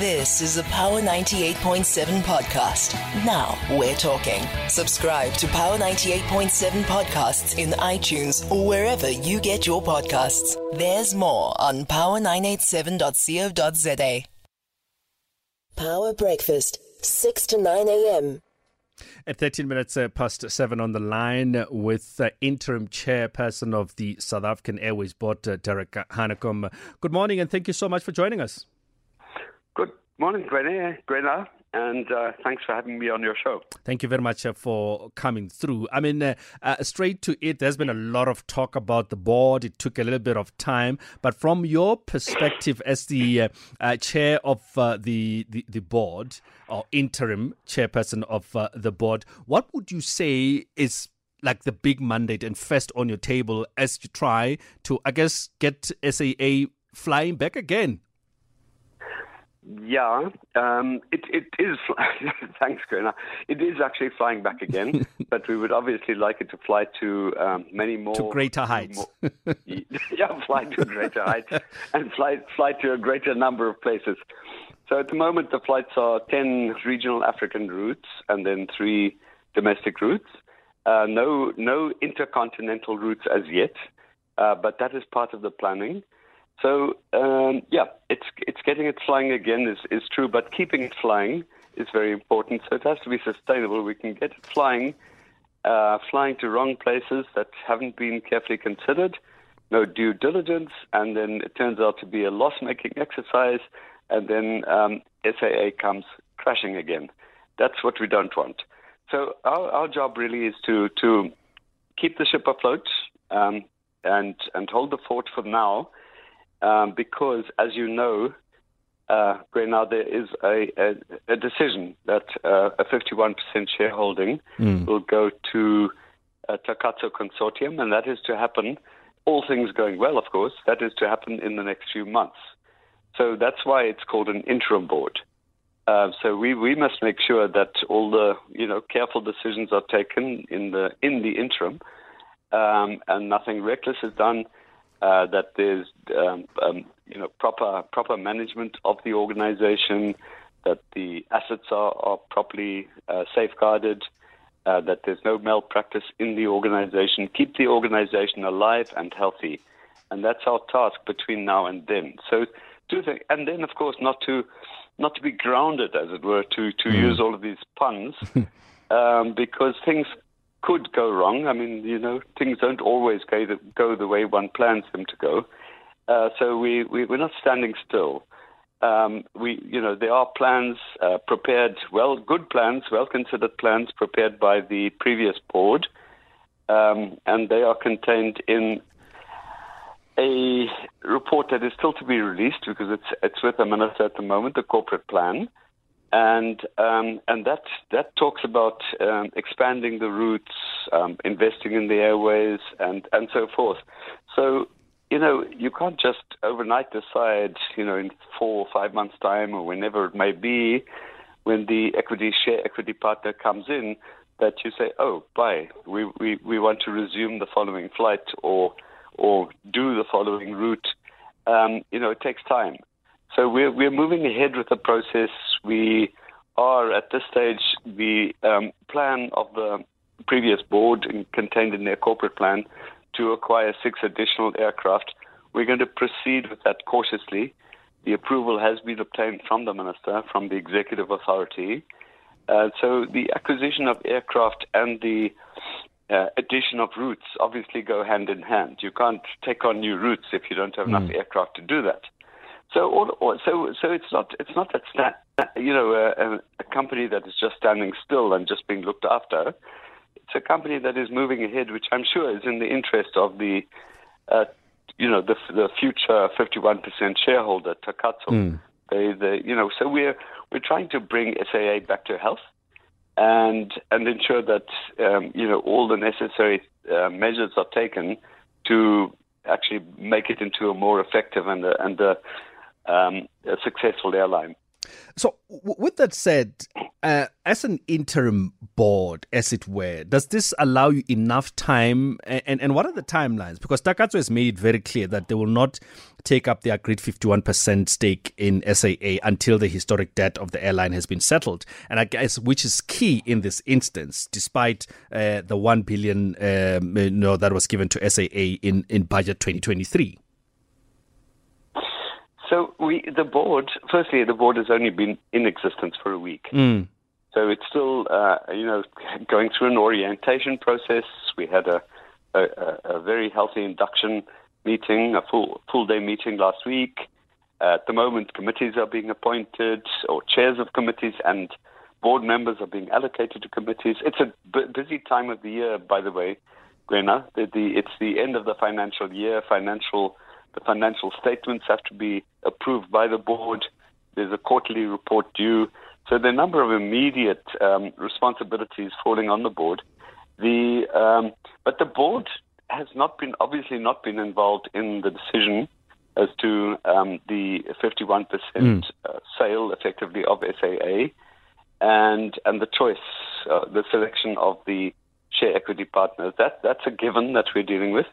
This is a Power 98.7 podcast. Now we're talking. Subscribe to Power 98.7 podcasts in iTunes or wherever you get your podcasts. There's more on power987.co.za. Power Breakfast, 6 to 9 a.m. At 13 minutes uh, past seven on the line with uh, interim chairperson of the South African Airways Board, uh, Derek Hanekom. Good morning and thank you so much for joining us. Good morning, Kwena, Kwena and uh, thanks for having me on your show. Thank you very much uh, for coming through. I mean, uh, uh, straight to it, there's been a lot of talk about the board. It took a little bit of time, but from your perspective as the uh, chair of the, the, the board or interim chairperson of the board, what would you say is like the big mandate and first on your table as you try to, I guess, get SAA flying back again? Yeah, um, it, it is. thanks, Kwena. It is actually flying back again, but we would obviously like it to fly to um, many more to greater heights. More, yeah, fly to greater heights and fly fly to a greater number of places. So at the moment, the flights are ten regional African routes and then three domestic routes. Uh, no, no intercontinental routes as yet, uh, but that is part of the planning. So um, yeah, it's it's getting it flying again is is true, but keeping it flying is very important. So it has to be sustainable. We can get it flying, uh, flying to wrong places that haven't been carefully considered, no due diligence, and then it turns out to be a loss-making exercise, and then um, SAA comes crashing again. That's what we don't want. So our, our job really is to to keep the ship afloat um, and and hold the fort for now um, because, as you know, uh, now there is a, a, a decision that uh, a 51% shareholding mm. will go to a Takatso Consortium, and that is to happen, all things going well, of course, that is to happen in the next few months. So that's why it's called an interim board. Uh, so we, we must make sure that all the you know careful decisions are taken in the in the interim, um, and nothing reckless is done uh, that there's um, um, you know proper proper management of the organization, that the assets are, are properly uh, safeguarded, uh, that there's no malpractice in the organization, keep the organization alive and healthy, and that's our task between now and then. So do things, and then of course not to not to be grounded, as it were, to to mm. use all of these puns, um, because things could go wrong. I mean, you know, things don't always go the, go the way one plans them to go. Uh, so we, we we're not standing still. Um, we you know there are plans uh, prepared, well, good plans, well considered plans prepared by the previous board, um, and they are contained in a report that is still to be released because it's it's with the minister at the moment, the corporate plan and um, and that that talks about um, expanding the routes, um, investing in the airways, and and so forth. So you know you can't just overnight decide, you know, in four or five months' time or whenever it may be, when the equity share equity partner comes in, that you say, oh, bye, we we we want to resume the following flight or or do the following route. Um, you know, it takes time. So we're, we're moving ahead with the process. We are at this stage, the um, plan of the previous board contained in their corporate plan to acquire six additional aircraft. We're going to proceed with that cautiously. The approval has been obtained from the minister, from the executive authority. Uh, so the acquisition of aircraft and the uh, addition of routes obviously go hand in hand. You can't take on new routes if you don't have mm. enough aircraft to do that. So, all, all, so, so it's not it's not that you know a, a, company that is just standing still and just being looked after. It's a company that is moving ahead, which I'm sure is in the interest of the, uh, you know, the the future 51% shareholder Takatso. Mm. They, they, you know, so we're we're trying to bring SAA back to health, and and ensure that um, you know all the necessary uh, measures are taken to actually make it into a more effective and and a, um, a successful airline. So, with that said, Uh, as an interim board, as it were, does this allow you enough time? And, and what are the timelines? Because Takatso has made it very clear that they will not take up the agreed 51% stake in SAA until the historic debt of the airline has been settled. And I guess which is key in this instance, despite uh, the 1 billion um, you know, that was given to SAA in, in budget 2023. So we, the board, firstly, the board has only been in existence for a week. Mm. So it's still, uh, you know, going through an orientation process. We had a, a, a very healthy induction meeting, a full full day meeting last week. Uh, at the moment, committees are being appointed, or chairs of committees, and board members are being allocated to committees. It's a b- busy time of the year, by the way, Kwena. The, the, it's the end of the financial year. Financial the financial statements have to be approved by the board. There's a quarterly report due. So there are a number of immediate um, responsibilities falling on the board. The um, but the board has not been obviously not been involved in the decision as to um, the 51% mm. uh, sale effectively of SAA and and the choice, uh, the selection of the share equity partners. That that's a given that we're dealing with,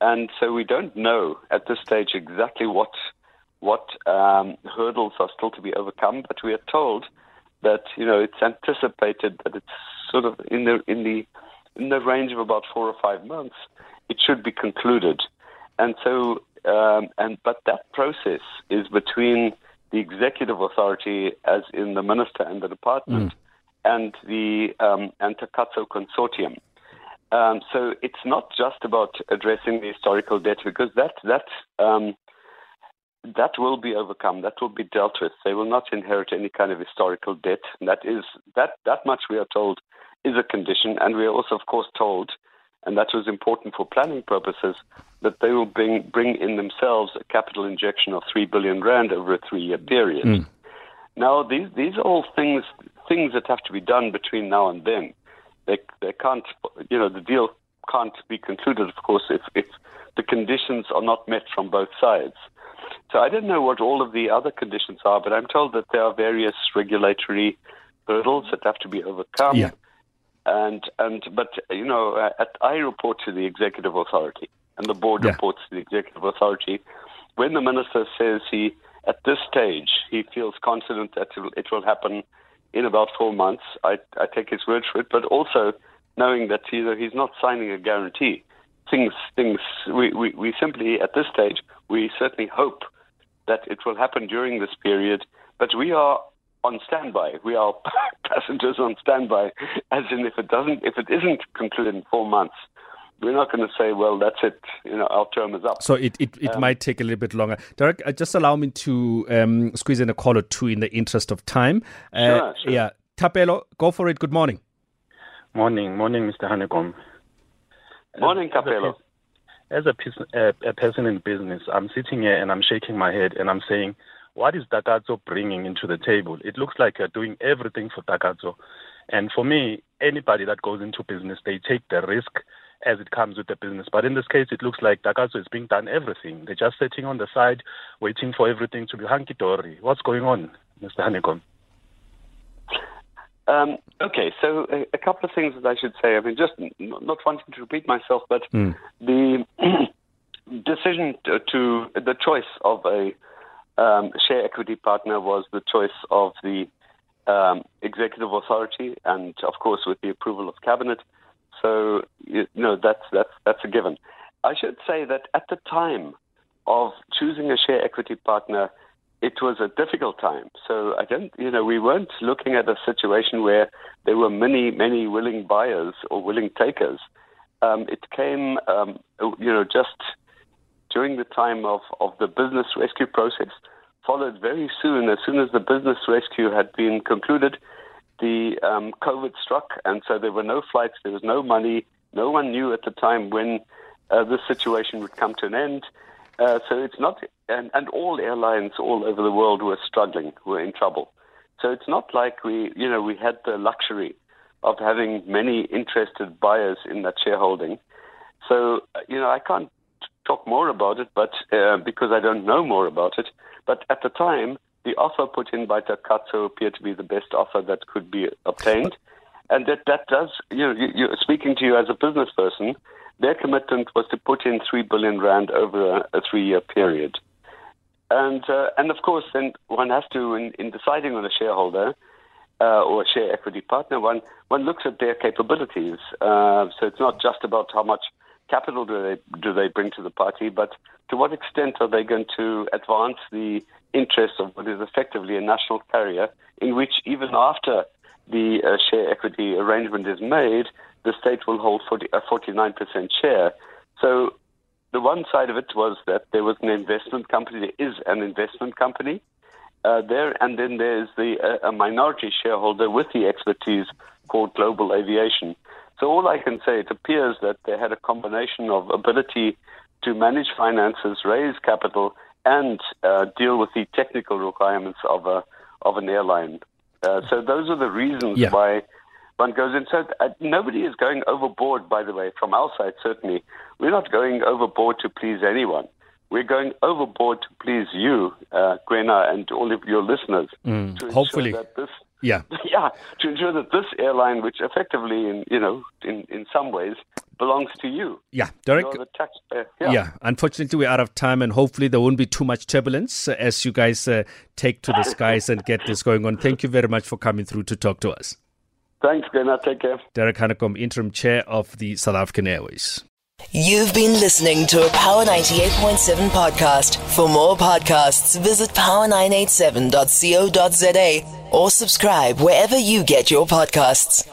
and so we don't know at this stage exactly what what um, hurdles are still to be overcome. But we are told that you know it's anticipated that it's sort of in the in the in the range of about four or five months, it should be concluded. And so, um, and but that process is between the executive authority, as in the minister and the department, mm. and the um, Antakatso consortium. Um, so it's not just about addressing the historical debt because that that um, that will be overcome. That will be dealt with. They will not inherit any kind of historical debt. And that is that that much we are told is a condition, and we are also, of course, told, and that was important for planning purposes, that they will bring bring in themselves a capital injection of three billion rand over a three-year period. Mm. Now, these these are all things things that have to be done between now and then. They they can't, you know, the deal can't be concluded, of course, if if the conditions are not met from both sides. So I don't know what all of the other conditions are, but I'm told that there are various regulatory hurdles that have to be overcome. Yeah. And and but you know, uh, at, I report to the executive authority, and the board yeah. reports to the executive authority. When the minister says he, at this stage, he feels confident that it will, it will happen in about four months, I, I take his word for it. But also knowing that know, he's not signing a guarantee. Things, things. We, we, we simply at this stage we certainly hope that it will happen during this period. But we are on standby. We are passengers on standby, as in if it doesn't, if it isn't concluded in four months, we're not going to say, well, that's it. You know, our term is up. So it it, it um, might take a little bit longer. Derek, uh, just allow me to um, squeeze in a call or two in the interest of time. Uh, sure, sure. Yeah, Tapelo, go for it. Good morning. Morning, morning, Mr. Hanekom. Morning, Tapelo. As a, as a, a person in business, I'm sitting here and I'm shaking my head and I'm saying, what is Takatso bringing into the table? It looks like you're doing everything for Takatso. And for me, anybody that goes into business, they take the risk as it comes with the business. But in this case, it looks like Takatso is being done everything. They're just sitting on the side, waiting for everything to be hunky dory. What's going on, Mr. Hanekom? Um, okay, so a, a, couple of things that I should say. I mean, just not, not wanting to repeat myself, but mm. the decision to, to, the choice of a um, share equity partner was the choice of the um, executive authority, and of course with the approval of cabinet. So you know that's that's that's a given. I should say that at the time of choosing a share equity partner, it was a difficult time. So I don't, you know, we weren't looking at a situation where there were many, many willing buyers or willing takers. Um, it came, um, you know, just during the time of, of the business rescue process, followed very soon, as soon as the business rescue had been concluded, the um, COVID struck, and so there were no flights, there was no money. No one knew at the time when uh, this situation would come to an end. Uh, so it's not, and, and all airlines all over the world were struggling, were in trouble. So it's not like we, you know, we had the luxury of having many interested buyers in that shareholding. So, you know, I can't talk more about it, but uh, because I don't know more about it. But at the time, the offer put in by Takatso appeared to be the best offer that could be obtained. And that, that does, you know, you, speaking to you as a business person, their commitment was to put in 3 billion rand over a, a three year period. And, uh, and of course, then one has to, in, in deciding on a shareholder uh, or a share equity partner, one, one looks at their capabilities. Uh, so it's not just about how much capital do they, do they bring to the party, but to what extent are they going to advance the interests of what is effectively a national carrier in which even after the uh, share equity arrangement is made, the state will hold 40, a 49% share. So the one side of it was that there was an investment company, there is an investment company uh, there, and then there's the uh, a minority shareholder with the expertise called Global Aviation. So all I can say, it appears that they had a combination of ability to manage finances, raise capital, and uh, deal with the technical requirements of a of an airline. Uh, so those are the reasons yeah. why one goes in. So uh, nobody is going overboard, by the way, from our side, certainly. We're not going overboard to please anyone. We're going overboard to please you, uh, Kwena, and all of your listeners. Mm, to hopefully. That this, yeah. Yeah, to ensure that this airline, which effectively, in, you know, in, in some ways, belongs to you. Yeah, Derek. yeah. yeah. unfortunately, we're out of time, and hopefully, there won't be too much turbulence as you guys uh, take to the skies and get this going on. Thank you very much for coming through to talk to us. Thanks, Gunnar. Take care. Derek Hanekom, interim chair of the South African Airways. You've been listening to a Power 98.7 podcast. For more podcasts, visit power987.co.za or subscribe wherever you get your podcasts.